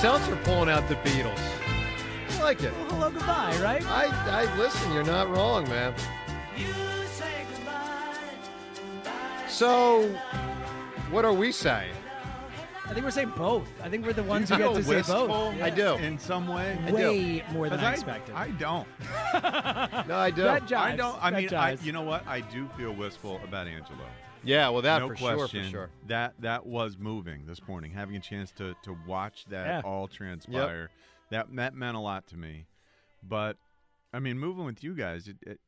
Seltzer pulling out the Beatles. I like it. Well, hello, goodbye, right? I, I listen. You're not wrong, man. So, what are we saying? I think we're saying both. I think we're the ones who get to say both. I do. in some way. I do. Way more than 'Cause I expected. I don't. No, I do. That jives. I don't. I That mean, I, jives. you know what? I do feel wistful about Angelo. Yeah, well, that no for question. sure, for sure. That that was moving this morning. Having a chance to to watch that Yeah. all transpire, that that meant a lot to me. But I mean, moving with you guys, it it,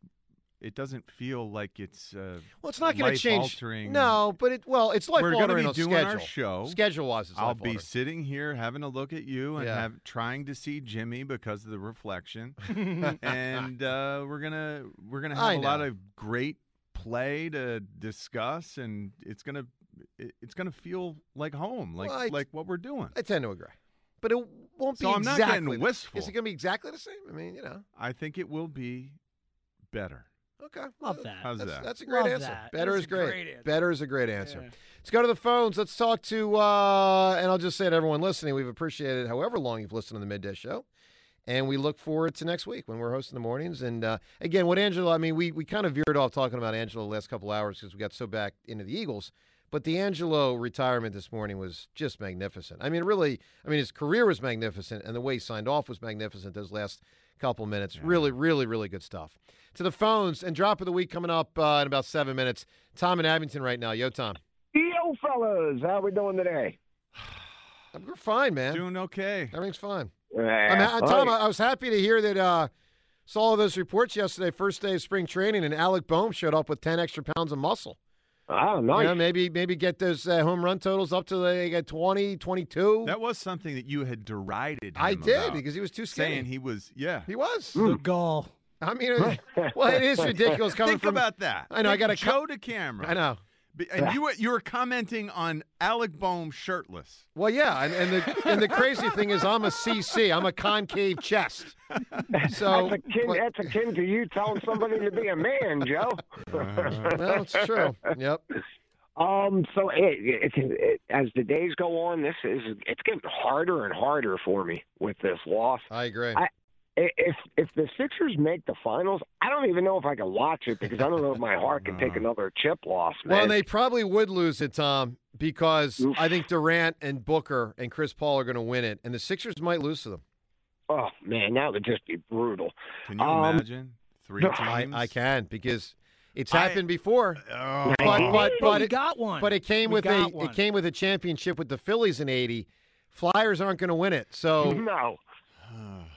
it doesn't feel like it's uh, Well, it's not going to change. life-altering. No, but it well, it's life We're gonna be doing schedule. our show. Schedule wise, I'll be sitting here having a look at you and Yeah. have trying to see Jimmy because of the reflection, and uh, we're gonna we're gonna I have a lot of great play to discuss, and it's gonna it's gonna feel like home, like Well, I- like what we're doing. I tend to agree, but it won't be So I'm not exactly. getting the- wistful. Is it going to be exactly the same? I mean, you know. I think it will be better. Okay. Love well, that. How's That's, that? that's a great Love answer. that. Better That's is great. great. Better is a great answer. Yeah. Let's go to the phones. Let's talk to, uh, and I'll just say to everyone listening, we've appreciated however long you've listened to the midday show. And we look forward to next week when we're hosting the mornings. And uh, again, what Angelo, I mean, we, we kind of veered off talking about Angelo the last couple hours because we got so back into the Eagles. But the Angelo retirement this morning was just magnificent. I mean, really, I mean, his career was magnificent, and the way he signed off was magnificent those last couple minutes. Really, really, really good stuff. To the phones and drop of the week coming up uh, in about seven minutes. Tom in Abington right now. Yo, Tom. Yo, fellas, how we doing today? I'm we're fine, man. Doing okay. Everything's fine. I'm ha- Tom, I I was happy to hear that. Uh, saw all those reports yesterday, first day of spring training, and Alec Bohm showed up with ten extra pounds of muscle. You nice. know, maybe maybe get those uh, home run totals up to like uh, 20, 22. That was something that you had derided. I did about, because he was too skinny. saying he was. Yeah, he was. The gall. I mean, well, it is ridiculous coming Think from. about that. I know, I got a Joe co- to camera. I know. Be- And you were you were commenting on Alec Bohm shirtless. Well, yeah, and, and the and the crazy thing is, I'm a CC. I'm a concave chest. So that's akin, but- that's akin to you telling somebody to be a man, Joe. well, it's true. Yep. Um. So it, it, it, as the days go on, this is it's getting harder and harder for me with this loss. I agree. I, if if the Sixers make the finals, I don't even know if I can watch it because I don't know if my heart can take another chip loss. Man. Well, and they probably would lose it, Tom, because I think Durant and Booker and Chris Paul are going to win it, and the Sixers might lose to them. oh man, that would just be brutal. Can you Um, imagine three times? I, I can because it's I- happened before. Oh. But but But but we it, got one. but it came We with a one. it came with a championship with the Phillies in '80. Flyers aren't going to win it, so no.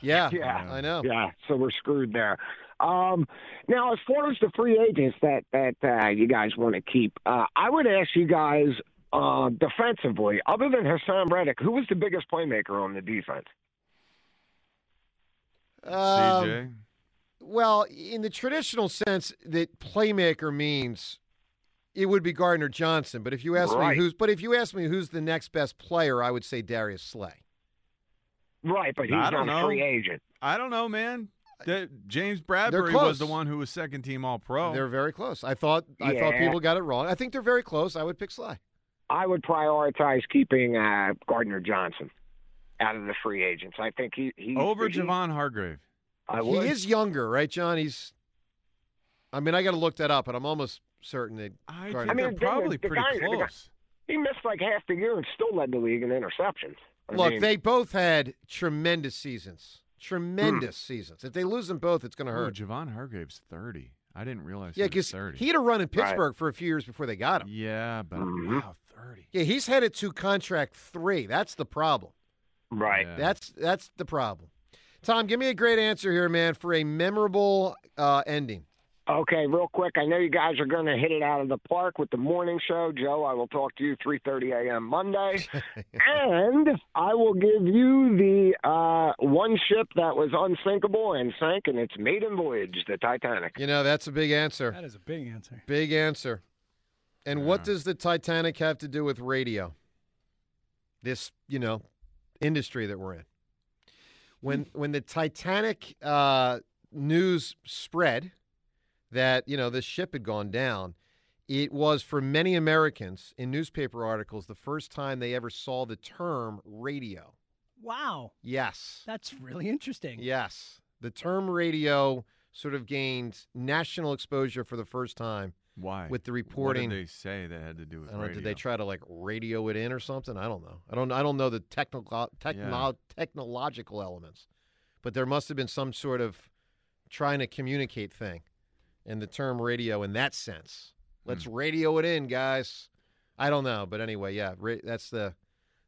Yeah, Yeah. I know. Yeah, so we're screwed there. Um, now, as far as the free agents that that uh, you guys want to keep, uh, I would ask you guys uh, defensively, other than Haason Reddick, who was the biggest playmaker on the defense? Um, CJ. Well, in the traditional sense that playmaker means it would be Gardner Johnson, but if you ask Right. me who's but if you ask me who's the next best player, I would say Darius Slay. Right, but he's I don't not a know. free agent. I don't know, man. The- James Bradberry was the one who was second team All Pro. They're very close. I thought I thought people got it wrong. I think they're very close. I would pick Slay. I would prioritize keeping uh, Gardner Johnson out of the free agents. I think he, he Over he, Javon Hargrave. I He would. is younger, right, John? He's I mean, I got to look that up, but I'm almost certain that I Gardner- I mean, they're probably the pretty guy- the guy- close. He missed like half the year and still led the league in interceptions. I Look, mean, they both had tremendous seasons. Tremendous seasons. If they lose them both, it's going to Oh, hurt. Javon Hargrave's 30. I didn't realize yeah, he was because 30. he had a run in Right. Pittsburgh for a few years before they got him. yeah, but Mhm. wow, 30. Yeah, he's headed to contract three. That's the problem. right. Yeah. That's that's the problem. Tom, give me a great answer here, man, for a memorable uh, ending. Okay, real quick. I know you guys are going to hit it out of the park with the morning show. Joe, I will talk to you 3:30 a.m. Monday, and I will give you the uh, one ship that was unsinkable and sank in its maiden voyage, the Titanic. You know, that's a big answer. That is a big answer. Big answer. And what does the Titanic have to do with radio? This, you know, industry that we're in. When when the Titanic uh, news spread that you know this ship had gone down, it was for many Americans in newspaper articles the first time they ever saw the term radio. Wow, Yes. that's really interesting. Yes. The term radio sort of gained national exposure for the first time Why? with the What reporting. did they say that had to do with I don't know, did they try to like radio it in or something? I don't know. I don't I don't know the technical techno- technological elements. But there must have been some sort of trying to communicate thing and the term radio in that sense. Let's Hmm. radio it in, guys. I don't know, but anyway, yeah, ra- that's the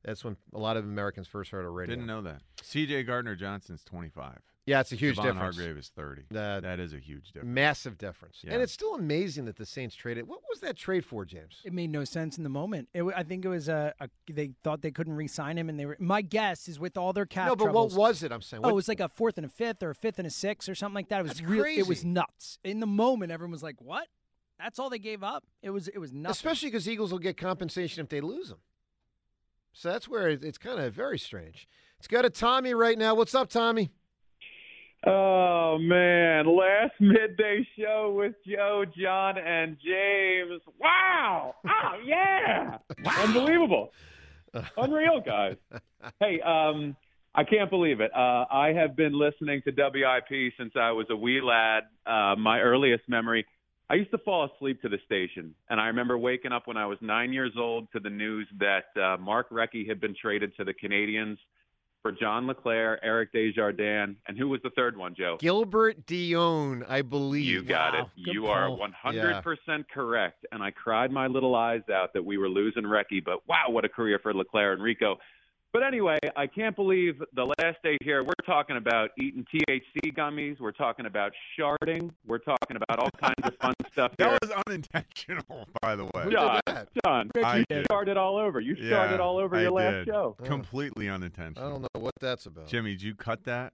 that's when a lot of Americans first heard of radio. Didn't know that. C.J. Gardner Johnson's 25. Yeah, it's a huge Javon difference. Hargrave is 30. Uh, that is a huge difference. Massive difference. Yeah. And it's still amazing that the Saints traded. What was that trade for, James? It made no sense in the moment. It, I think it was a, a they thought they couldn't re-sign him, and they were. My guess is with all their cap no, but troubles. what was it? I'm saying. Oh, it was like a fourth and a fifth, or a fifth and a sixth, or something like that. It was That's real. It was nuts. In the moment, everyone was like, "What? That's all they gave up." It was. It was nuts. Especially because Eagles will get compensation if they lose them. So that's where it's kind of very strange. Let's go to Tommy right now. What's up, Tommy? Oh man, last midday show with Joe, John, and James. Wow! Oh yeah! Unbelievable, unreal, guys. Hey, um, I can't believe it. Uh, I have been listening to WIP since I was a wee lad. Uh, my earliest memory. I used to fall asleep to the station, and I remember waking up when I was nine years old to the news that uh, Mark Recchi had been traded to the Canadiens for John LeClair, Eric Desjardins, and who was the third one, Joe? Gilbert Dionne, I believe. You got Wow, it. You are 100% correct. And I cried my little eyes out that we were losing Recchi, but wow, what a career for LeClair and Rico. But anyway, I can't believe the last day here, we're talking about eating THC gummies. We're talking about sharding. We're talking about all kinds of fun stuff here. That was unintentional, by the way. Who John. John, I you did. started all over. You Yeah, started all over I your last did. show. Completely unintentional. I don't know what that's about. Jimmy, did you cut that?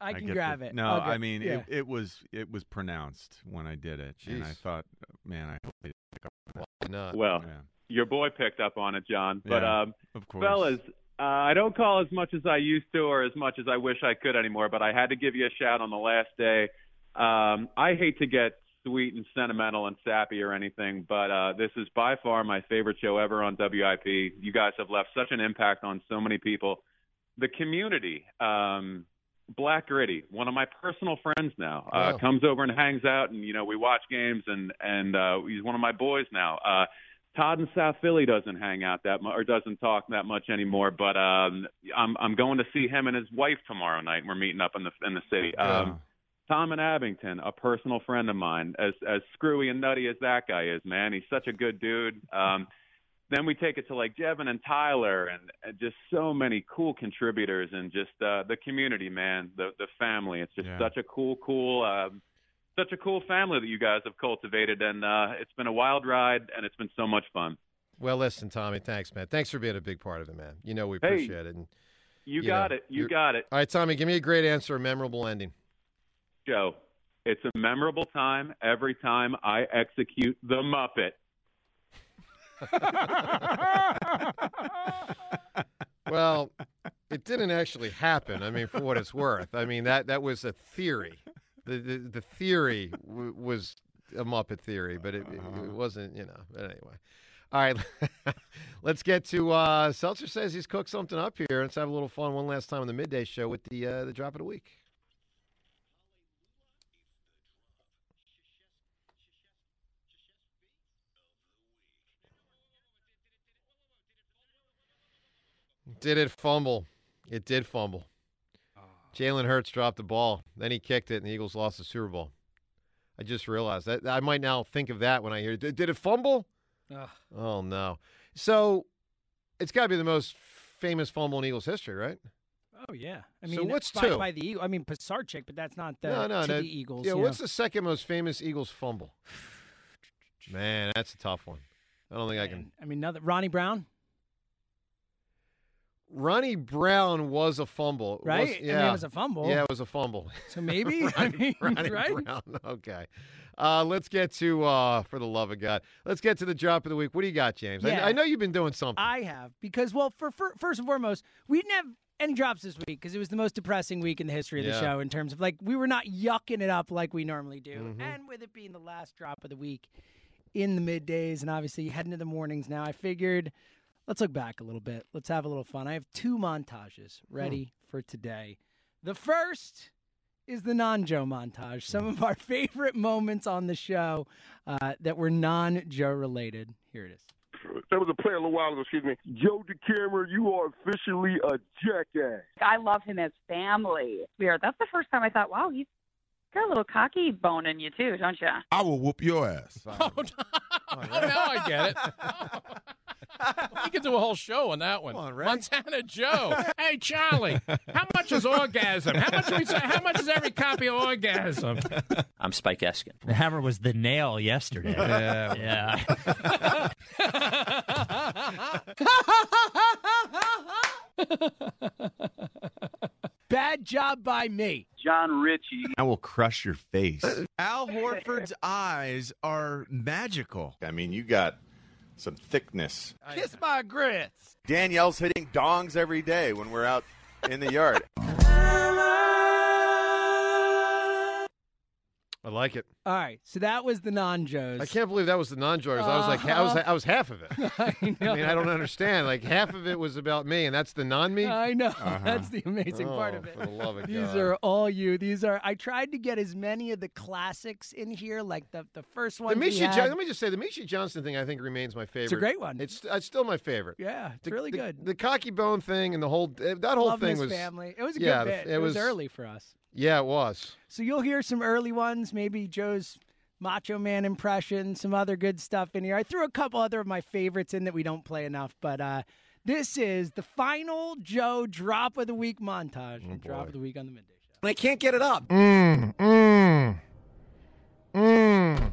I can get grab the- it. No, I'll get- I mean yeah. it, it was it was pronounced when I did it, and I thought, man, I hope they pick up on that. not. Well, your boy picked up on it, John. But Yeah, um, of course. fellas, uh, I don't call as much as I used to, or as much as I wish I could anymore. But I had to give you a shout on the last day. Um, I hate to get sweet and sentimental and sappy or anything, but uh, this is by far my favorite show ever on WIP. You guys have left such an impact on so many people. The community, um, Black Gritty, one of my personal friends now, uh, Wow. comes over and hangs out, and you know we watch games, and and uh, he's one of my boys now. Uh, Todd in South Philly doesn't hang out that much or doesn't talk that much anymore, but um, I'm I'm going to see him and his wife tomorrow night. We're meeting up in the in the city. Um, Tom in Abington, a personal friend of mine, as as screwy and nutty as that guy is, man, he's such a good dude. Um, then we take it to like Jevin and Tyler, and, and just so many cool contributors, and just uh, the community, man, the the family. It's just Yeah. such a cool, cool, um, such a cool family that you guys have cultivated, and uh, it's been a wild ride, and it's been so much fun. Well, listen, Tommy, thanks, man. Thanks for being a big part of it, man. You know we Hey, appreciate it. And, You, you got know, it. You got it, All right, Tommy, give me a great answer, a memorable ending. Joe. It's a memorable time every time I execute the Muppet. Well, it didn't actually happen. I mean, for what it's worth. I mean that that was a theory. The the, the theory w- was a Muppet theory, but it, it, it wasn't. You know. But anyway. All right, let's get to uh, Seltzer says he's cooked something up here. Let's have a little fun one last time on the midday show with the uh, the drop of the week. Did it fumble? It did fumble. Jalen Hurts dropped the ball. Then he kicked it, and the Eagles lost the Super Bowl. I just realized that I might now think of that when I hear. Did, did it fumble? Ugh. Oh no! So it's got to be the most famous fumble in Eagles history, right? Oh yeah. I So mean, what's by, two? by the Eagle. I mean, Pisarcik, but that's not the no, no, to no. the Eagles. Yeah, what's know. the second most famous Eagles fumble? Man, that's a tough one. I don't think I can. I mean, another Ronnie Brown, Ronnie Brown was a fumble, right? Was, I mean, yeah, it was a fumble. Yeah, it was a fumble. So maybe. I mean, Ronnie right? Brown. Okay. Uh, let's get to, uh, for the love of God, let's get to the drop of the week. What do you got, James? I- Yeah. I, know you've been doing something. I have because, well, for, for first and foremost, we didn't have any drops this week because it was the most depressing week in the history of the Yeah. show in terms of like we were not yucking it up like we normally do, Mm-hmm. and with it being the last drop of the week in the middays and obviously heading to the mornings now, I figured let's look back a little bit. Let's have a little fun. I have two montages ready for today. The first is the non-Joe montage. Some of our favorite moments on the show uh, that were non-Joe related. Here it is. That was a player a little while ago, excuse me. Joe DeCamara, you are officially a jackass. I love him as family. Weird. That's the first time I thought, wow, he's got a little cocky bone in you too, don't you? I will whoop your ass. Oh, no! now I get it. we could do a whole show on that one. Montana Joe. hey, Charlie, how much is orgasm? How much? We say, how much is every copy of orgasm? I'm Spike Eskin. The hammer was the nail yesterday. Yeah. yeah. Bad job by me. Jon Ritchie. I will crush your face. Al Horford's eyes are magical. I mean, you got some thickness. Oh, Kiss my grits. Danielle's hitting dongs every day when we're out in the yard. I like it. All right, so that was the non-Joes. I can't believe that was the non-joyers. I was like, I was, Uh-huh. I was half of it. I, know. I mean, I don't understand. Like half of it was about me, and that's the non-me. I know. Uh-huh. That's the amazing part Oh, of it. for the love of These God. are all you. These are. I tried to get as many of the classics in here, like the the first one. The Misha, had. Jo- let me just say, the Misha Johnson thing, I think remains my favorite. It's a great one. It's it's still my favorite. Yeah, it's The- really the- good. The cocky bone thing and the whole that whole Love thing was family. It was a yeah, good bit. It, It was was early for us. Yeah, it was. So you'll hear some early ones, maybe Joe's Macho Man impression, some other good stuff in here. I threw a couple other of my favorites in that we don't play enough, but uh, this is the final Joe drop of the week montage. Oh, drop of the week on the midday. Show. I can't get it up. Mm, mm, mm.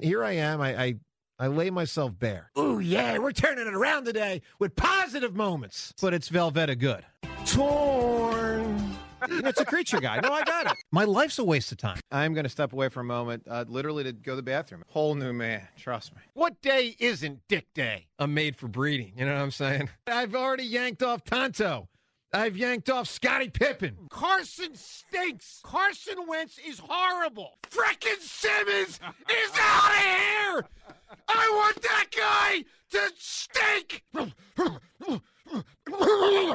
Here I am. I, I I lay myself bare. Ooh, yeah, we're turning it around today with positive moments. But it's Velveeta good. Torn it's a creature guy. No, I got it. My life's a waste of time. I'm going to step away for a moment, uh, literally to go to the bathroom. Whole new man, trust me. What day isn't Dick Day? I'm made for breeding. You know what I'm saying? I've already yanked off Tonto. I've yanked off Scottie Pippen. Carson stinks. Carson Wentz is horrible. Frickin' Simmons is out of here. I want that guy to stink.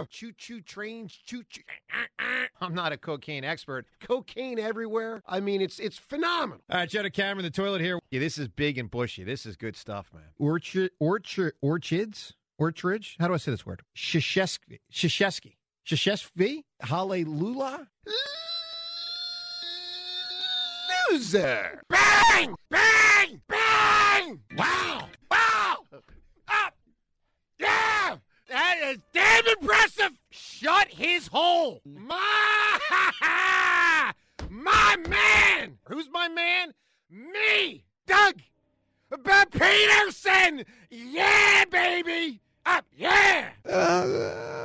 Choo choo trains, choo choo. Uh, uh, uh. I'm not a cocaine expert. Cocaine everywhere. I mean, it's it's phenomenal. All right, Joe Cameron, the toilet here. Yeah, this is big and bushy. This is good stuff, man. Orchard, orchard, orchids, orchardage. How do I say this word? Shishesky, Shishesky, Shishesky. Hallelujah. Loser. Bang! Bang! Bang! Wow! Wow! Up! Yeah! That is damn impressive! Shut his hole! My, my man! Who's my man? Me! Doug! Bob Peterson! Yeah, baby! Up, yeah! Uh,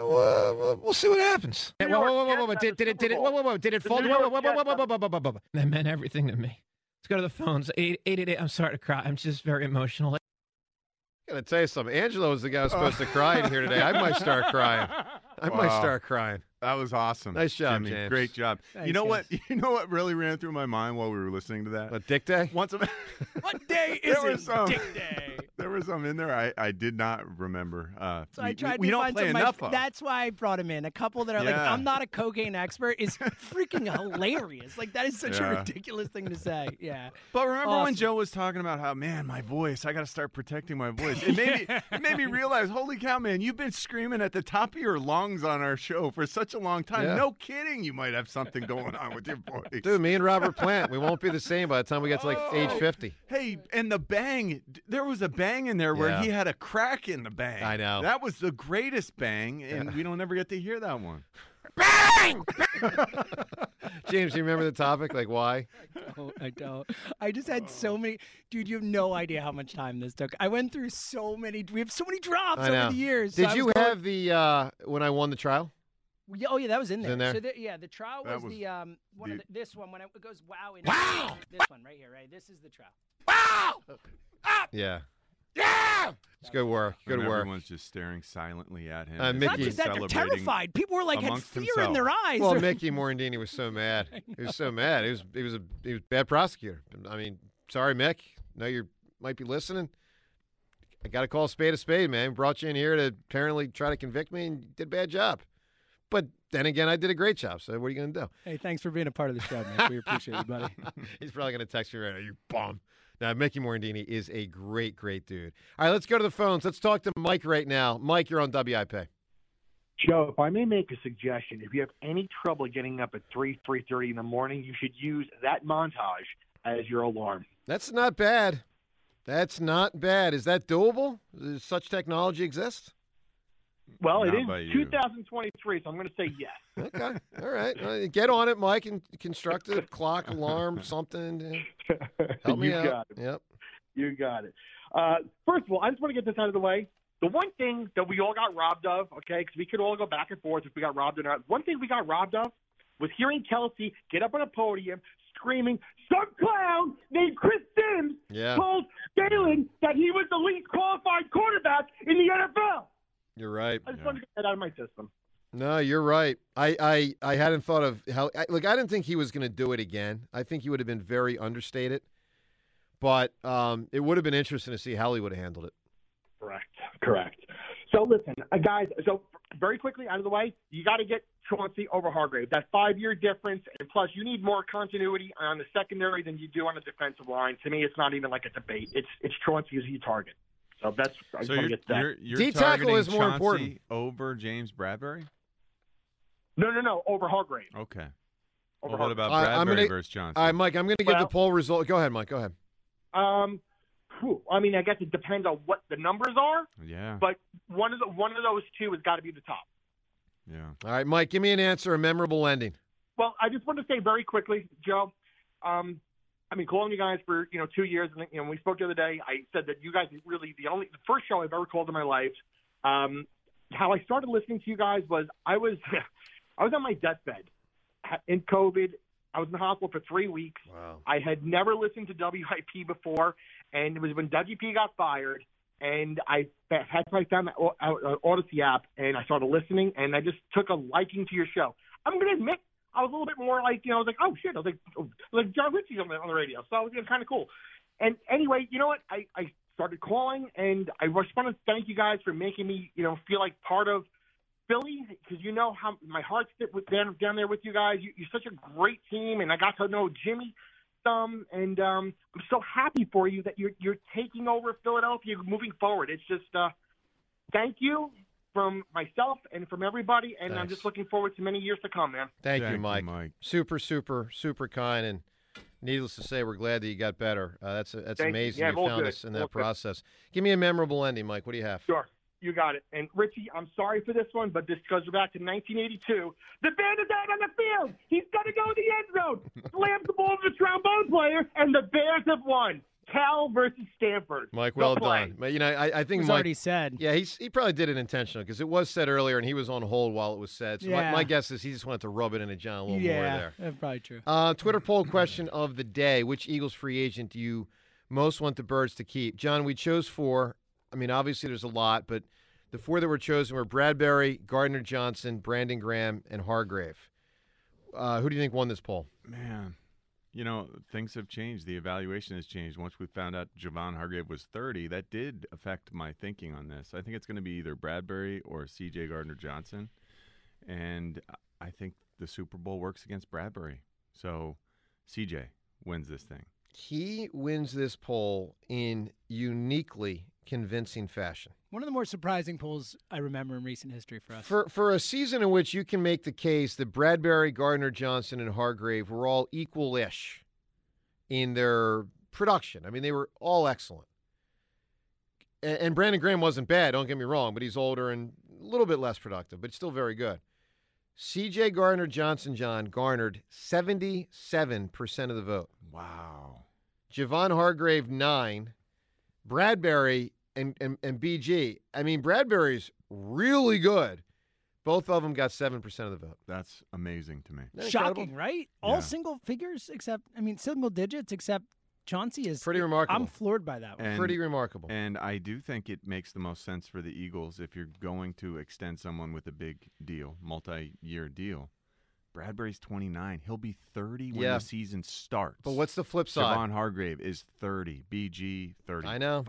we'll, we'll see what happens. Whoa, whoa, whoa, whoa, whoa, Did, did it, did it, whoa, whoa, whoa, did it fall? Whoa, whoa, whoa, whoa, whoa, whoa, whoa, whoa, whoa, whoa. That meant everything to me. Let's go to the phones. 888, I'm sorry to cry. I'm just very emotional. Gotta tell you something. Angelo was the guy who was supposed to cry in here today. I might start crying. I might start crying. That was awesome. Nice job, Jimmy. James. Great job. Thanks, you know what? You know what really ran through my mind while we were listening to that? A dick day? Once a What day is was it? some- Dick Day. there was some in there I, I did not remember. Uh, So we, I tried we to don't find some enough my, of. That's why I brought him in. A couple that are like, I'm not a cocaine expert is freaking hilarious. Like that is such a ridiculous thing to say. Yeah. But remember when Joe was talking about how, man, my voice, I got to start protecting my voice. It made, me, it made me realize, holy cow, man, you've been screaming at the top of your lungs on our show for such a long time. Yeah. No kidding, you might have something going on with your voice. Dude, me and Robert Plant, we won't be the same by the time we get to like age Oh. 50. Hey, and the bang, there was a bang in there where Yeah. he had a crack in the bang. I know. That was the greatest bang, and we don't ever get to hear that one. Bang! James, you remember the topic? Like, why? Oh, I don't. I just had so many. Dude, you have no idea how much time this took. I went through so many. We have so many drops over the years. Did I you going- have the, uh, when I won the trial? Yeah, oh yeah, that was in there. in there? So the, yeah, the trial was, was the um one of the- the, this one when it goes wow. In wow. This one right here, right. This is the trial. Yeah. Yeah! It's good work. Good And work. Everyone's just staring silently at him. Uh, as Mickey- Not just that, they're terrified. People were like had fear himself. in their eyes. Well, Mickey Morandini was so mad. He was so mad. He was he was a he was a bad prosecutor. I mean, sorry, Mick. Know you might be listening. I got to call a spade a spade, man. Brought you in here to apparently try to convict me, and did a bad job. But then again, I did a great job. So what are you going to do? Hey, thanks for being a part of the show, man. We appreciate you, buddy. He's probably going to text me right now. You bum. Now, Mickey Morandini is a great, great dude. All right, let's go to the phones. Let's talk to Mike right now. Mike, you're on WIP. Joe, if I may make a suggestion, if you have any trouble getting up at three, three thirty in the morning, you should use that montage as your alarm. That's not bad. That's not bad. Is that doable? Does such technology exist? Well, it Not is by you. 2023, so I'm going to say yes. Okay. All right. Uh, Get on it, Mike, and construct a clock, alarm, something. Help me you out. got it. Yep. You got it. Uh, first of all, I just want to get this out of the way. The one thing that we all got robbed of, okay, because we could all go back and forth if we got robbed or not. One thing we got robbed of was hearing Kelce get up on a podium screaming, "Some clown named Chris Sims Yeah. told Jalen that he was the least qualified quarterback in the NFL." You're right. I just wanted to get that out of my system. No, you're right. I, I, I hadn't thought of how. I, look, I didn't think he was going to do it again. I think he would have been very understated. But um, it would have been interesting to see how he would have handled it. Correct. Correct. So listen, uh, guys. So very quickly out of the way, you got to get Chauncey over Hargrave. That five-year difference, and plus you need more continuity on the secondary than you do on the defensive line. To me, it's not even like a debate. It's it's Chauncey as your target. So that's I So want to you're, get that. you're, you're D-tackle targeting is more Chauncey important. over James Bradberry? No, no, no. Over Hargrave. Okay. Over Well, what about All right, I'm Bradberry gonna- versus Johnson? All right, Mike, I'm going to get the poll result. Go ahead, Mike. Go ahead. Um, whew, I mean, I guess it depends on what the numbers are, Yeah. but one of the one of those two has got to be the top. Yeah. All right, Mike, give me an answer, a memorable ending. Well, I just want to say very quickly, Joe. Um, I mean, calling you guys for you know two years, and you know, when we spoke the other day, I said that you guys are really the only the first show I've ever called in my life. Um, how I started listening to you guys was I was I was on my deathbed, in COVID. I was in the hospital for three weeks. Wow. I had never listened to WIP before, and it was when WP got fired. And I had I found uh, Audacy app, and I started listening, and I just took a liking to your show. I'm going to admit, I was a little bit more like, you know, I was like, oh shit, I was like, oh, like Jon Ritchie's on the, on the radio, so it was kind of cool. And anyway, you know what? I, I started calling, and I just want to thank you guys for making me, you know, feel like part of Philly because you know how my heart's down down there with you guys. You, you're such a great team, and I got to know Jimmy some, and um, I'm so happy for you that you're you're taking over Philadelphia moving forward. It's just uh, thank you from myself and from everybody, and I'm just looking forward to many years to come, man. Thank, Thank you, you, Mike. Mike. Super, super, super kind, and needless to say, we're glad that you got better. Uh, that's that's Thank you. amazing. Yeah, you all found good. us in All that good. process. Give me a memorable ending, Mike. What do you have? Sure. You got it. And Richie, I'm sorry for this one, but this goes back to 1982. The band is out on the field. He's going to go in the end zone. Slams the ball to the trombone player, and the Bears have won. Cal versus Stanford. Mike, well done. But, you know, I, I think It was Mike, already said. Yeah, he's, he probably did it intentional because it was said earlier, and he was on hold while it was said. So my, Yeah. my guess is he just wanted to rub it into John a little more yeah, there. that's probably true. Uh, Twitter poll question of the day: Which Eagles free agent do you most want the Birds to keep? John, we chose four. I mean, obviously there's a lot, but the four that were chosen were Bradberry, Gardner Johnson, Brandon Graham, and Hargrave. Uh, who do you think won this poll? Man, you know, things have changed. The evaluation has changed. Once we found out Javon Hargrave was 30, that did affect my thinking on this. I think it's going to be either Bradberry or C.J. Gardner Johnson. And I think the Super Bowl works against Bradberry. So C.J. wins this thing. He wins this poll in uniquely convincing fashion. One of the more surprising polls I remember in recent history for us. For for a season in which you can make the case that Bradberry, Gardner Johnson, and Hargrave were all equal-ish in their production. I mean, they were all excellent. And, and Brandon Graham wasn't bad. Don't get me wrong, but he's older and a little bit less productive, but still very good. C.J. Gardner Johnson, John garnered seventy-seven percent of the vote. Wow. Javon Hargrave nine, Bradberry and, and and BG. I mean, Bradberry's really good. Both of them got seven percent of the vote. That's amazing to me. That Shocking, incredible? right? All Yeah. single figures except, I mean, single digits except Chauncey is Pretty remarkable. I'm floored by that one. And- Pretty remarkable. And I do think it makes the most sense for the Eagles if you're going to extend someone with a big deal, multi-year deal. Bradberry's 29. He'll be 30 when Yeah. the season starts. But what's the flip side? Javon Hargrave is 30. BG 30. I know.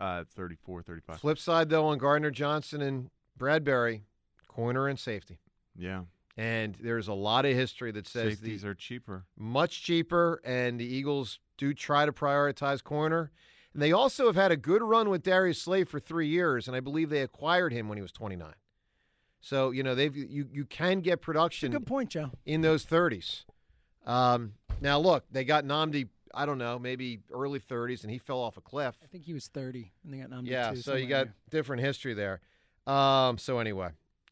Uh, 34, 35. Flip side though on Gardner Johnson and Bradberry, corner and safety. Yeah. And there's a lot of history that says Safeties the are cheaper. much cheaper, and the Eagles do try to prioritize corner. And they also have had a good run with Darius Slay for three years, and I believe they acquired him when he was 29. So you know they've you you can get production Good point, Joe. in those 30s. Um, now look, they got Namdi. I don't know, maybe early 30s, and he fell off a cliff. I think he was 30 and they got nominated. Yeah, too, so you got different history there. Um, so anyway,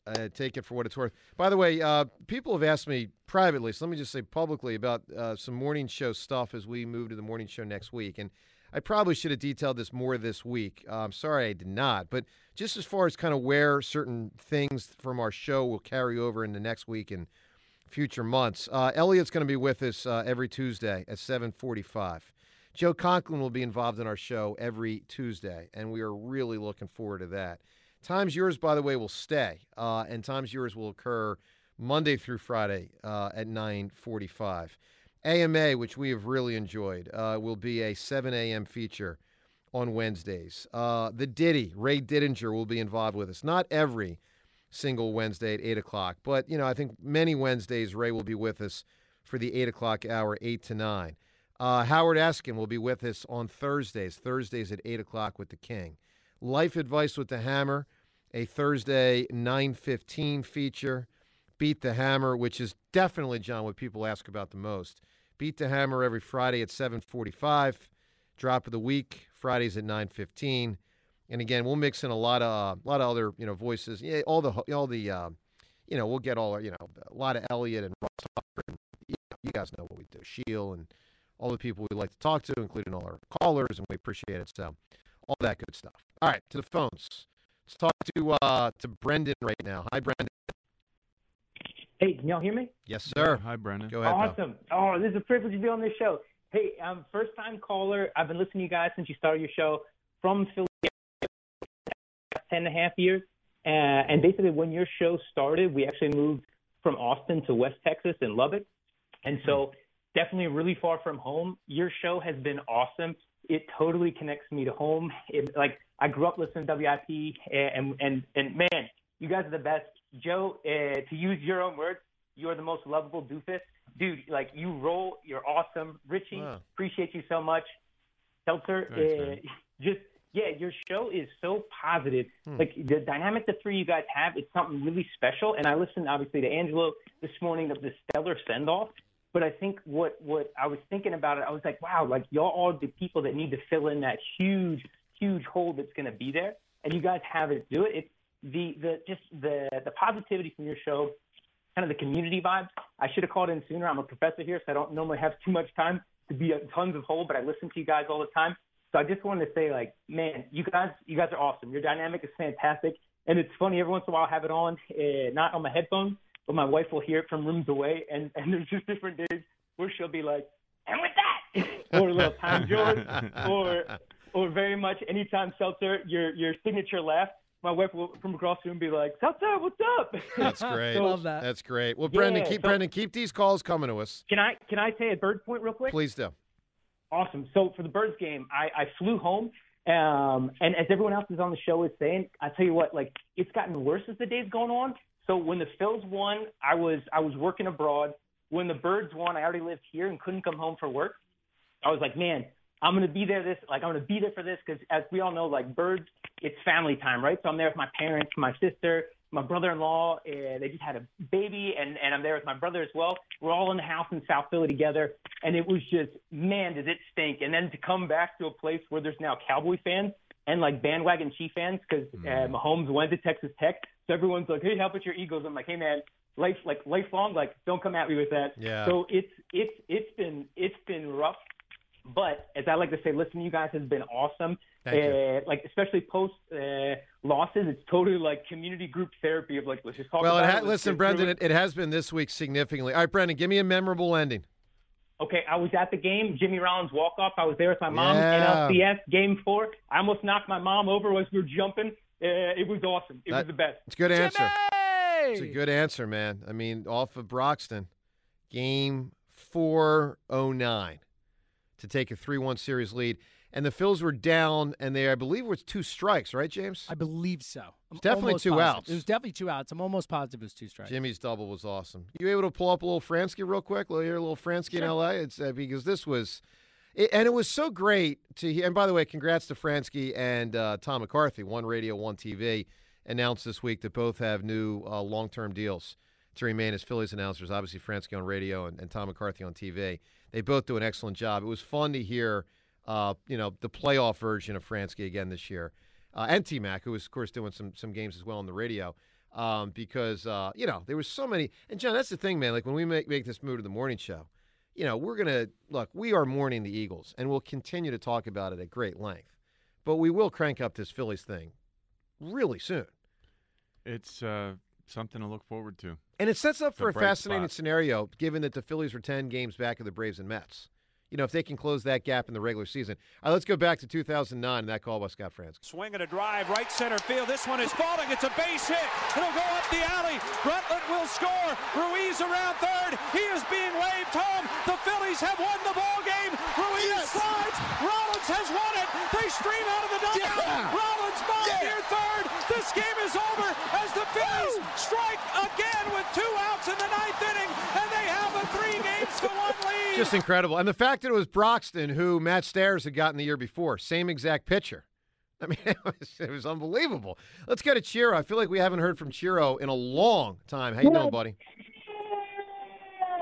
uh, take it for what it's worth. By the way, uh, people have asked me privately, so let me just say publicly about uh, some morning show stuff as we move to the morning show next week. And I probably should have detailed this more this week. Uh, I'm sorry I did not. But just as far as kind of where certain things from our show will carry over into next week and future months, uh, Elliot's going to be with us uh, every Tuesday at 745. Joe Conklin will be involved in our show every Tuesday, and we are really looking forward to that. Times Yours, by the way, will stay, uh, and Times Yours will occur Monday through Friday uh, at 9:45. AMA, which we have really enjoyed, uh, will be a 7 a.m. feature on Wednesdays. Uh, the Diddy, Ray Didinger, will be involved with us. Not every single Wednesday at 8 o'clock, but, you know, I think many Wednesdays Ray will be with us for the 8 o'clock hour, 8 to 9. Uh, Howard Eskin will be with us on Thursdays, Thursdays at 8 o'clock with the King. Life Advice with the Hammer, a Thursday 9:15 feature. Beat the Hammer, which is definitely John what people ask about the most. Beat the Hammer every Friday at 7:45. Drop of the week Fridays at 9:15. And again, we'll mix in a lot of uh, a lot of other you know voices. Yeah, all the all the uh, you know we'll get all our, you know a lot of Elliot and Ross Tucker and you, you guys know what we do. Sheil and all the people we like to talk to, including all our callers, and we appreciate it. So all that good stuff. All right, to the phones. Let's talk to uh, to Brendan right now. Hi, Brendan. Hey, can y'all hear me? Yes, sir. Hi, Brendan. Go ahead. Bill. Awesome. Oh, this is a privilege to be on this show. Hey, I'm first time caller. I've been listening to you guys since you started your show from Philly, ten and a half years. Uh, and basically, when your show started, we actually moved from Austin to West Texas in Lubbock. And so, definitely really far from home. Your show has been awesome. It totally connects me to home. It, like, I grew up listening to WIP, and, and, and man, you guys are the best. Joe, uh, to use your own words, you are the most lovable doofus. Dude, like, you roll, you're awesome. Richie, Wow. appreciate you so much. Seltzer, Thanks, uh, just yeah, your show is so positive. Hmm. Like the dynamic the three you guys have, it's something really special. And I listened obviously to Angelo this morning of the stellar send off. But I think what what I was thinking about it, I was like, wow, like y'all are the people that need to fill in that huge, huge hole that's going to be there, and you guys have it do it. It's the the just the the positivity from your show, kind of the community vibes. I should have called in sooner. I'm a professor here, so I don't normally have too much time to be a tons of hole, but I listen to you guys all the time. So I just wanted to say, like, man, you guys, you guys are awesome. Your dynamic is fantastic, and it's funny. Every once in a while, I have it on, uh, not on my headphones, but my wife will hear it from rooms away, and and there's just different days where she'll be like, and with that, or a little time George, or or very much anytime Seltzer, your your signature laugh. My wife will from across the room be like, Seltzer, what's up? That's great. So- Love that. That's great. Well, Brendan, Yeah, keep so- Brendan, keep these calls coming to us. Can I can I say a bird point real quick? Please do. Awesome. So for the Birds game, I, I flew home, um, and as everyone else is on the show is saying, I tell you what, like it's gotten worse as the days going on. So when the Phils won, I was I was working abroad. When the Birds won, I already lived here and couldn't come home for work. I was like, man, I'm gonna be there. This like I'm gonna be there for this because as we all know, like Birds, it's family time, right? So I'm there with my parents, my sister, my brother-in-law. Uh, they just had a baby, and and I'm there with my brother as well. We're all in the house in South Philly together, and it was just man, does it stink? And then to come back to a place where there's now Cowboy fans and like bandwagon Chief fans because uh, Mahomes went to Texas Tech, so everyone's like, hey, how about your Eagles? I'm like, hey man, life like lifelong, like don't come at me with that. Yeah. So it's it's it's been it's been rough. But as I like to say, listening to you guys has been awesome. Thank you. uh, Like especially post uh, losses, it's totally like community group therapy of like let's just talk Well, it ha- it. listen, Brendan, it. it, it has been this week significantly. All right, Brendan, give me a memorable ending. Okay, I was at the game, Jimmy Rollins walk off. I was there with my mom. Yeah. NLCS game four. I almost knocked my mom over as we were jumping. Uh, it was awesome. It That- was the best. It's a good answer. It's a good answer, man. I mean, off of Broxton, game 409 to take a 3 1 series lead. And the Phils were down, and they, I believe, was two strikes, right, James? I believe so. I'm It's definitely two positive. outs. It was definitely two outs. I'm almost positive it was two strikes. Jimmy's double was awesome. You able to pull up a little Franzke real quick? A little, hear a little Franzke in Sure. L.A. It's uh, because this was, it, and it was so great to hear. And by the way, congrats to Franzke and uh, Tom McCarthy. One Radio, One TV announced this week that both have new uh, long-term deals to remain as Phillies announcers. Obviously, Franzke on radio and, and Tom McCarthy on TV. They both do an excellent job. It was fun to hear, uh, you know, the playoff version of Franzke again this year, uh, and T Mac, who was of course doing some some games as well on the radio um, because uh, you know there was so many. And John, that's the thing, man. Like when we make make this move to the morning show, you know, we're gonna look. We are mourning the Eagles, and we'll continue to talk about it at great length. But we will crank up this Phillies thing really soon, It's uh, something to look forward to. and it sets up It's a for a bright fascinating spot. scenario, given that the Phillies are ten games back of the Braves and Mets. You know, if they can close that gap in the regular season. All right, let's go back to 2009 that call by Scott Franzke. Swing and a drive, right center field. This one is falling. It's a base hit. It'll go up the alley. Bruntlett will score. Ruiz around third. He is being waved home. The Phillies have won the ball game. Ruiz slides. Rollins has won it. They stream out of the dugout. Yeah. Rollins bomb Yeah. near third. This game is over as the Phillies strike again with two outs in the ninth inning, and they have a three games to one lead. Just incredible. And the fact that it was Broxton who Matt Stairs had gotten the year before, same exact pitcher. I mean, it was, it was unbelievable. Let's go to Chiro. I feel like we haven't heard from Chiro in a long time. How you doing, buddy?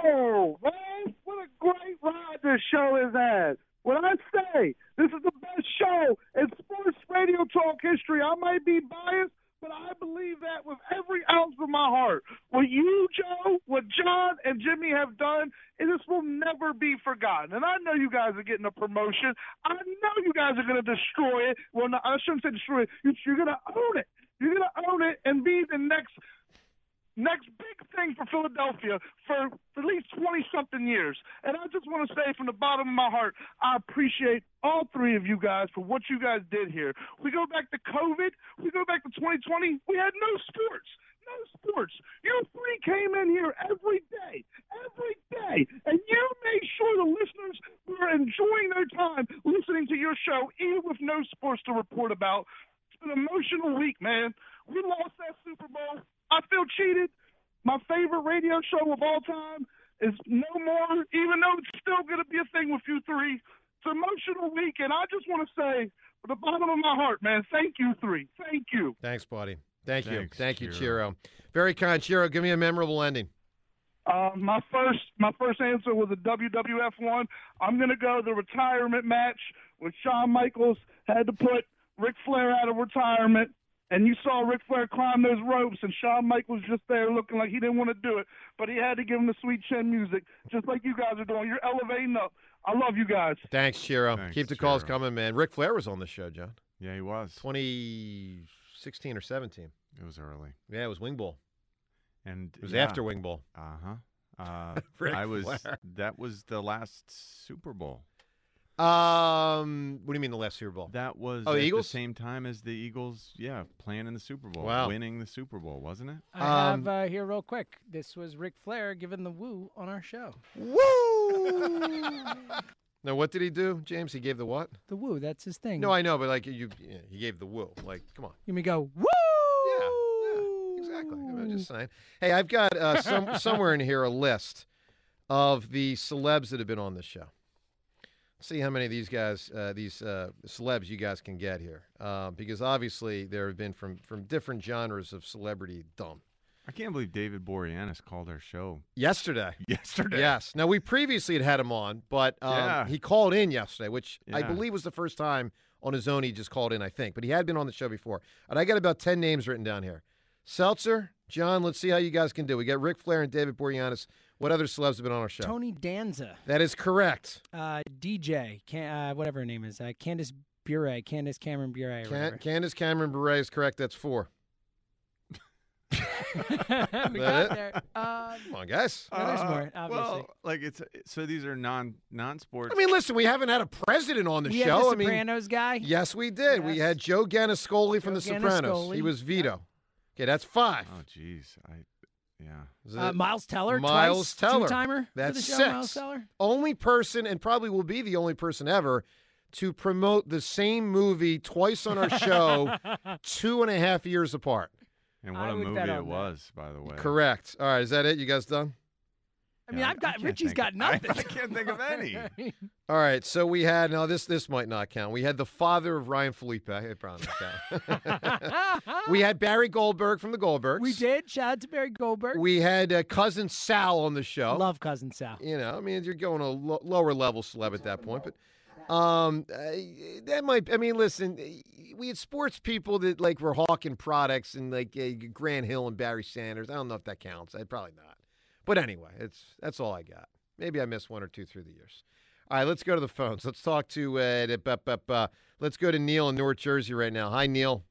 Oh, man, what a great ride this show has had. When I say this is the best show in sports radio talk history, I might be biased, but I believe that with every ounce of my heart. What you, Joe, what John and Jimmy have done, and this will never be forgotten. And I know you guys are getting a promotion. I know you guys are going to destroy it. Well, no, I shouldn't say destroy it. You- You're going to own it. You're going to own it and be the next next big thing for Philadelphia for at least 20 something years. And I just want to say from the bottom of my heart, I appreciate all three of you guys for what you guys did here. We go back to COVID, we go back to 2020, we had no sports. No sports. You three came in here every day, every day, and you made sure the listeners were enjoying their time listening to your show, even with no sports to report about. It's been an emotional week, man. We lost that Super Bowl. I feel cheated. My favorite radio show of all time is no more, even though it's still going to be a thing with you three. It's an emotional week, and I just want to say, from the bottom of my heart, man, thank you three. Thank you. Thanks, buddy. Thank you. Thank you, Chiro. Chiro. Very kind, Chiro. Give me a memorable ending. Uh, my first my first answer was a WWF one. I'm gonna go the retirement match when Shawn Michaels had to put Ric Flair out of retirement, and you saw Ric Flair climb those ropes, and Shawn Michaels just there looking like he didn't want to do it, but he had to give him the sweet chin music, just like you guys are doing. You're elevating up. I love you guys. Thanks, Chiro. Thanks, Keep the calls coming, man. Ric Flair was on the show, John. Yeah, he was. 2016 or 17. It was early. Yeah, it was Wing Bowl. And It was yeah. after Wing Bowl. Uh-huh. Uh Ric I was Flair. that was the last Super Bowl. Um, what do you mean the last Super Bowl? That was Oh, at the Eagles? the same time as the Eagles, yeah, playing in the Super Bowl, Wow. winning the Super Bowl, wasn't it? I have Um, uh, here real quick. This was Ric Flair giving the woo on our show. Woo! now, what did he do, James? He gave the what? The woo, that's his thing. No, I know, but like you, yeah, he gave the woo. Like, come on. You me go woo. Yeah, Exactly. I'm just saying. Hey, I've got uh, some somewhere in here a list of the celebs that have been on this show. See how many of these guys, uh, these uh, celebs, you guys can get here, uh, because obviously there have been from from different genres of celebrity dumb. I can't believe David Boreanaz called our show Yesterday. yesterday. Yes. Now we previously had had him on, but um, Yeah. he called in yesterday, which I believe was the first time on his own he just called in. I think, but he had been on the show before. And I got about ten names written down here. Seltzer, John. Let's see how you guys can do. We got Ric Flair and David Boreanaz. What other celebs have been on our show? Tony Danza, That is correct. uh, DJ, Can- uh, whatever her name is, uh, Candace Bure, Candace Cameron Bure. or Can- whatever. Candace Cameron Bure is correct. That's four. we That got it? there. Uh, Come on, guys. no, there's Uh, more, obviously. Well, like it's so these are non non sports. I mean, listen, we haven't had a president on the we show. had the I mean, Sopranos guy. yes, we did. We had Joe Gannascoli from Joe The Sopranos. He was Vito. Okay, that's five. Oh, jeez, I yeah. Uh, Miles Teller, Miles twice, Teller. two-timer That's for the show. six. Miles Teller. Only person, and probably will be the only person ever, to promote the same movie twice on our show, two and a half years apart. And what a movie it on that. was, by the way. Correct. All right, is that it? You guys done? I mean, Yeah, I've got can't got of- I- nothing. I can't think of any. All right, so we had now this this might not count. We had the father of Ryan Felipe. It probably not count. we had Barry Goldberg from the Goldbergs. we did. Shout out to Barry Goldberg. We had uh, cousin Sal on the show. Love cousin Sal. You know, I mean, you're going a lo- lower level celeb at that point, but um, uh, that might. I mean, listen, we had sports people that like were hawking products and like uh, Grant Hill and Barry Sanders. I don't know if that counts. I probably not. But anyway, it's that's all I got. Maybe I missed one or two through the years. All right, let's go to the phones. Let's talk to uh, let's go to Neil in North Jersey right now. Hi, Neil.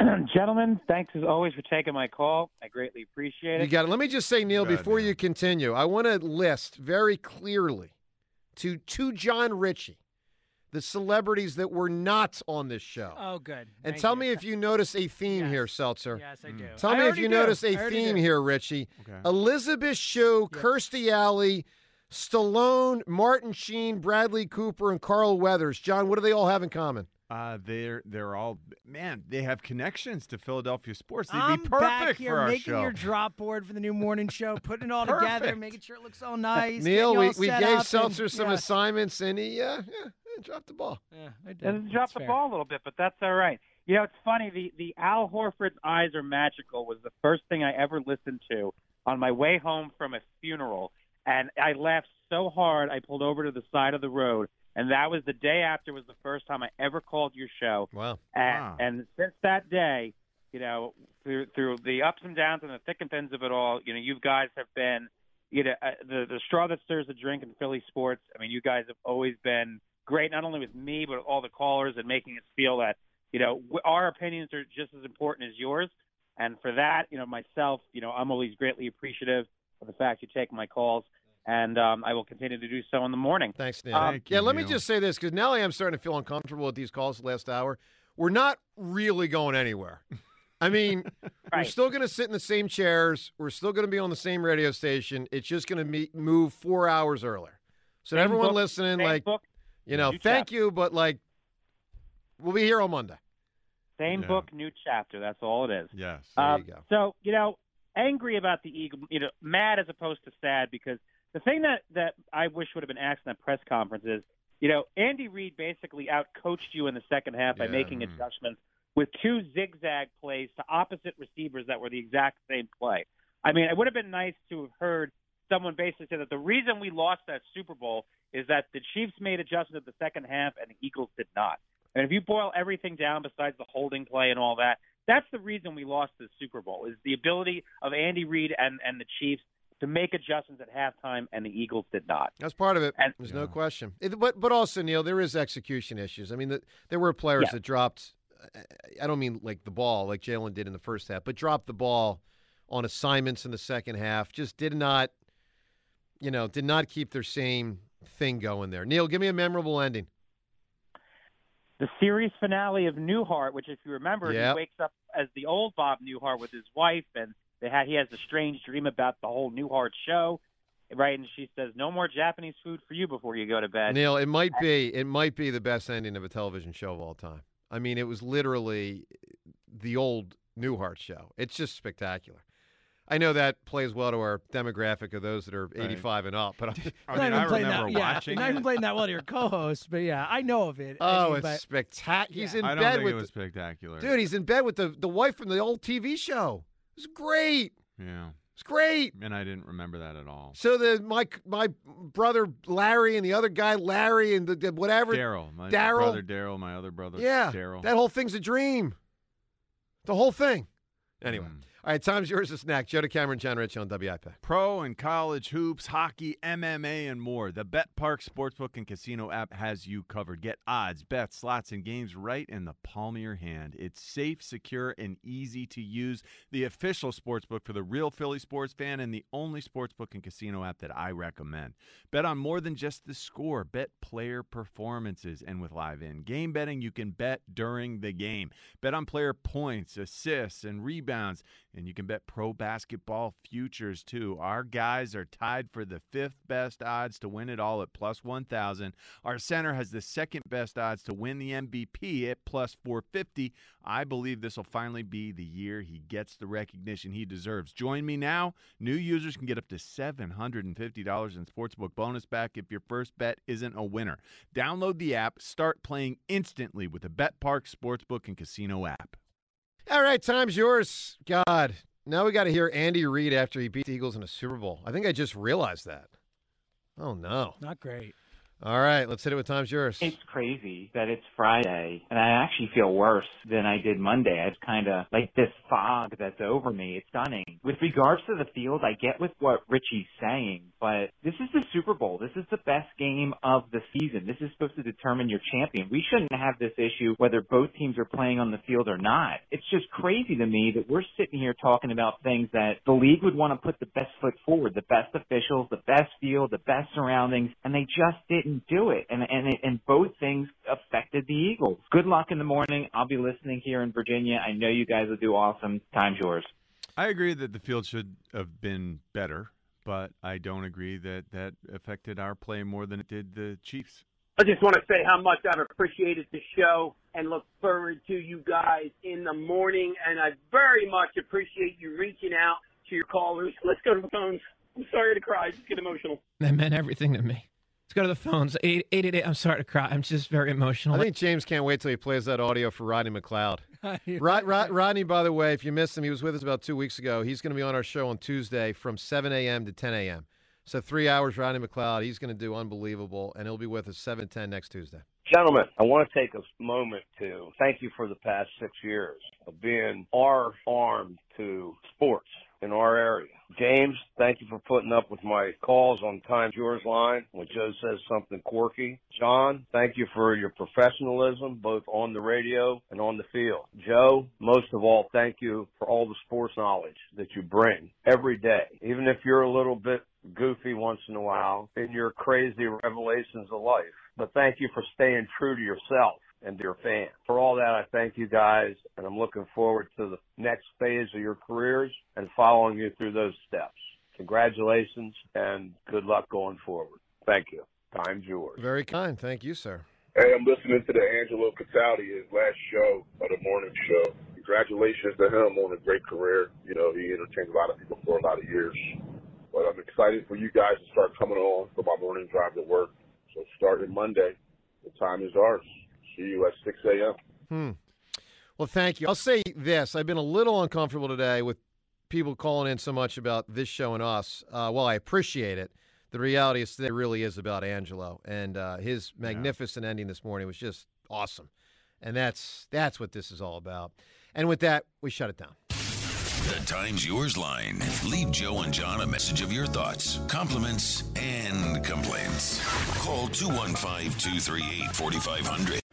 Gentlemen, thanks as always for taking my call. I greatly appreciate it. You got it. Let me just say, Neil, Go before Neil. you continue, I want to list very clearly to to Jon Ritchie the celebrities that were not on this show. Oh, good. and Thank tell you. me if you notice a theme here, Seltzer. Yes, I do. Tell I me if you do. notice I a already theme do. here, Ritchie. Okay. Elizabeth Shue, Kirstie Alley, Stallone, Martin Sheen, Bradley Cooper, and Carl Weathers. John, what do they all have in common? Uh, they're they're all man. They have connections to Philadelphia sports. They'd I'm be perfect back here for our making show. your drop board for the new morning show, putting it all together, making sure it looks all nice. Neil, we, we gave up and- Seltzer some yeah. assignments, and he uh, yeah, yeah, dropped the ball. Yeah, I did. It dropped the fair. ball a little bit, but that's all right. You know, it's funny. The the Al Horford's "Eyes Are Magical" was the first thing I ever listened to on my way home from a funeral, and I laughed so hard I pulled over to the side of the road. And that was the day after was the first time I ever called your show. Wow. And, Wow. and since that day, you know, through through the ups and downs and the thick and thins of it all, you know, you guys have been, you know, uh, the the straw that stirs the drink in Philly sports. I mean, you guys have always been great, not only with me but all the callers and making us feel that, you know, our opinions are just as important as yours. And for that, you know, myself, you know, I'm always greatly appreciative of the fact you take my calls, and um, I will continue to do so in the morning. Thanks, Neil. Um, yeah, let me just say this because now I am starting to feel uncomfortable with these calls the last hour. We're not really going anywhere. I mean, we're still going to sit in the same chairs. We're still going to be on the same radio station. It's just going to move four hours earlier. So Same everyone book, listening, like, book, you know, new thank chapter. you, but like, we'll be here on Monday. Same Yeah. book, new chapter. That's all it is. Yes. Um, So you know, angry about the Eagle, you know, mad as opposed to sad because the thing that that I wish would have been asked in that press conference is, you know, Andy Reid basically outcoached you in the second half by Yeah. making adjustments with two zigzag plays to opposite receivers that were the exact same play. I mean, it would have been nice to have heard someone basically say that the reason we lost that Super Bowl is that the Chiefs made adjustments at the second half and the Eagles did not. And if you boil everything down besides the holding play and all that, that's the reason we lost the Super Bowl is the ability of Andy Reid and, and the Chiefs to make adjustments at halftime and the Eagles did not. That's part of it. And- There's no question. It- but but also Neil, there is execution issues. I mean, the, there were players Yeah. that dropped. I don't mean like the ball, like Jalen did in the first half, but dropped the ball on assignments in the second half. Just did not, you know, did not keep their same thing going there. Neil, give me a memorable ending. The series finale of Newhart, which if you remember, Yep. he wakes up as the old Bob Newhart with his wife and they had he has a strange dream about the whole Newhart show. Right, and she says, "No more Japanese food for you before you go to bed." Neil, it might be it might be the best ending of a television show of all time. I mean, it was literally the old Newhart show. It's just spectacular. I know that plays well to our demographic of those that are 85 and up, but I'm, Not mean, even I playing remember that, yeah, watching not even playing that well to your co-host, but yeah, I know of it. I Oh, it's spectacular. He's in I don't bed think with it was the- spectacular. dude. He's in bed with the the wife from the old TV show. It's great. Yeah. It's great. And I didn't remember that at all. So the my my brother Larry and the other guy Larry and the, the whatever Daryl, my Daryl. brother Daryl, my other brother Yeah, Daryl. that whole thing's a dream. The whole thing. Anyway, Mm. All right. Time's yours to snack. Joe DeCamara, Jon Ritchie on WIP. Pro and college hoops, hockey, MMA, and more. The BetPARX Sportsbook and Casino app has you covered. Get odds, bets, slots, and games right in the palm of your hand. It's safe, secure, and easy to use. The official sportsbook for the real Philly sports fan and the only sportsbook and casino app that I recommend. Bet on more than just the score. Bet player performances. And with live in game betting, you can bet during the game. Bet on player points, assists, and rebounds. And you can bet pro basketball futures too. Our guys are tied for the fifth best odds to win it all at plus 1,000. Our center has the second best odds to win the MVP at plus 450. I believe this will finally be the year he gets the recognition he deserves. Join me now. New users can get up to $750 in sportsbook bonus back if your first bet isn't a winner. Download the app, start playing instantly with the BetPARX Sportsbook and Casino app. All right, time's yours. God, now we got to hear Andy Reid after he beat the Eagles in a Super Bowl. I think I just realized that. Oh no, not great. All right, let's hit it with time's yours. It's crazy that it's Friday, and I actually feel worse than I did Monday. It's kind of like this fog that's over me. It's stunning. With regards to the field, I get with what Ritchie's saying, but this is the Super Bowl. This is the best game of the season. This is supposed to determine your champion. We shouldn't have this issue whether both teams are playing on the field or not. It's just crazy to me that we're sitting here talking about things that the league would want to put the best foot forward, the best officials, the best field, the best surroundings, and they just didn't do it. And and it, and both things affected the Eagles. Good luck in the morning. I'll be listening here in Virginia. I know you guys will do awesome. Time's yours. I agree that the field should have been better, but I don't agree that that affected our play more than it did the Chiefs. I just want to say how much I've appreciated the show and look forward to you guys in the morning. And I very much appreciate you reaching out to your callers. Let's go to the phones. I'm sorry to cry. I Just get emotional. That meant everything to me. Let's go to the phones. 888. I'm sorry to cry. I'm just very emotional. I think James can't wait till he plays that audio for Rodney McLeod. Rod, Rod, Rodney, by the way, if you missed him, he was with us about two weeks ago. He's going to be on our show on Tuesday from 7 a.m. to 10 a.m. So three hours, Rodney McLeod. He's going to do unbelievable, and he'll be with us 7 10 next Tuesday. Gentlemen, I want to take a moment to thank you for the past six years of being our arm to sports. In our area. James, thank you for putting up with my calls on Times Yours line when Joe says something quirky. John, thank you for your professionalism both on the radio and on the field. Joe, most of all, thank you for all the sports knowledge that you bring every day. Even if you're a little bit goofy once in a while in your crazy revelations of life. But thank you for staying true to yourself and to your fans. For all that, I thank you guys, and I'm looking forward to the next phase of your careers and following you through those steps. Congratulations and good luck going forward. Thank you. Time's yours. Very kind. Thank you, sir. Hey, I'm listening to the Angelo Cataldi, his last show of the morning show. Congratulations to him on a great career. You know, he entertained a lot of people for a lot of years. But I'm excited for you guys to start coming on for my morning drive to work. So starting Monday, the time is ours. See you at 6 a.m. Hmm. Well, thank you. I'll say this: I've been a little uncomfortable today with people calling in so much about this show and us. Uh, while I appreciate it, the reality is today really is about Angelo and uh, his magnificent ending this morning was just awesome, and that's that's what this is all about. And with that, we shut it down. The Times Yours line. Leave Joe and John a message of your thoughts, compliments, and complaints. Call 215 238 4500.